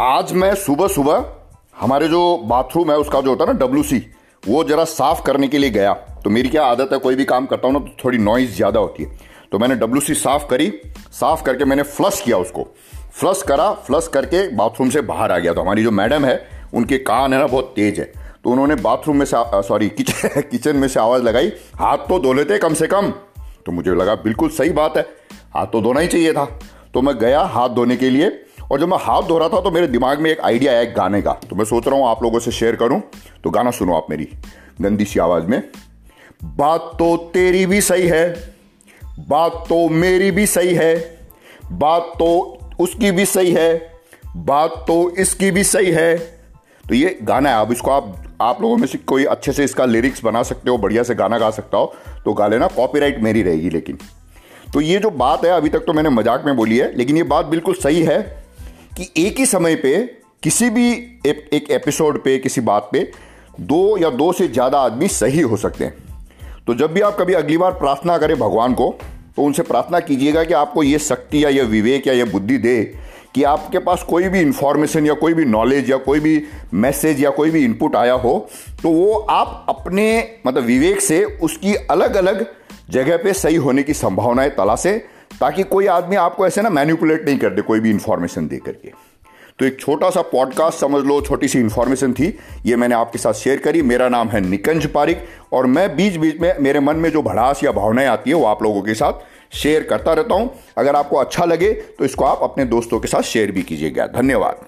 आज मैं सुबह सुबह हमारे जो बाथरूम है, उसका जो होता है ना डब्ल्यू सी वो जरा साफ़ करने के लिए गया। तो मेरी क्या आदत है, कोई भी काम करता हूँ ना तो थोड़ी नॉइज़ ज़्यादा होती है। तो मैंने डब्ल्यू सी साफ़ करी, साफ़ करके मैंने फ्लश किया उसको। फ्लश करा फ्लश करके बाथरूम से बाहर आ गया तो हमारी जो मैडम है, उनके कान है ना, बहुत तेज है। तो उन्होंने बाथरूम में से सॉरी किचन किचन में से आवाज़ लगाई, हाथ तो धो लेते कम से कम। तो मुझे लगा, बिल्कुल सही बात है, हाथ तो धोना ही चाहिए था। तो मैं गया हाथ धोने के लिए और जब मैं हाथ धो रहा था तो मेरे दिमाग में एक आइडिया आया एक गाने का। तो मैं सोच रहा हूँ आप लोगों से शेयर करूँ। तो गाना सुनो आप मेरी, गंदी सी आवाज़ में। बात तो तेरी भी सही है, बात तो मेरी भी सही है, बात तो उसकी भी सही है, बात तो इसकी भी सही है। तो ये गाना है अब इसको आप आप लोगों में से कोई अच्छे से इसका लिरिक्स बना सकते हो, बढ़िया से गाना गा सकता हो तो गा लेना कॉपीराइट मेरी रहेगी लेकिन। तो ये जो बात है, अभी तक तो मैंने मज़ाक में बोली है, लेकिन ये बात बिल्कुल सही है। कि एक ही समय पे किसी भी एक, एक एपिसोड पे किसी बात पे दो या दो से ज़्यादा आदमी सही हो सकते हैं। तो जब भी आप कभी अगली बार प्रार्थना करें भगवान को तो उनसे प्रार्थना कीजिएगा कि आपको ये शक्ति या ये विवेक या ये बुद्धि दे कि आपके पास कोई भी इंफॉर्मेशन या कोई भी नॉलेज या कोई भी मैसेज या कोई भी इनपुट आया हो तो वो आप अपने मतलब विवेक से उसकी अलग अलग जगह पे सही होने की संभावनाएँ तलाशें। ताकि कोई आदमी आपको ऐसे ना मैन्यूपुलेट नहीं कर दे, कोई भी इंफॉर्मेशन दे करके। तो एक छोटा सा पॉडकास्ट समझ लो, छोटी सी इन्फॉर्मेशन थी, ये मैंने आपके साथ शेयर करी। मेरा नाम है निकंज पारिक और मैं बीच बीच में मेरे मन में जो भड़ास या भावनाएँ आती है, वो आप लोगों के साथ शेयर करता रहता हूँ। अगर आपको अच्छा लगे तो इसको आप अपने दोस्तों के साथ शेयर भी कीजिएगा। धन्यवाद।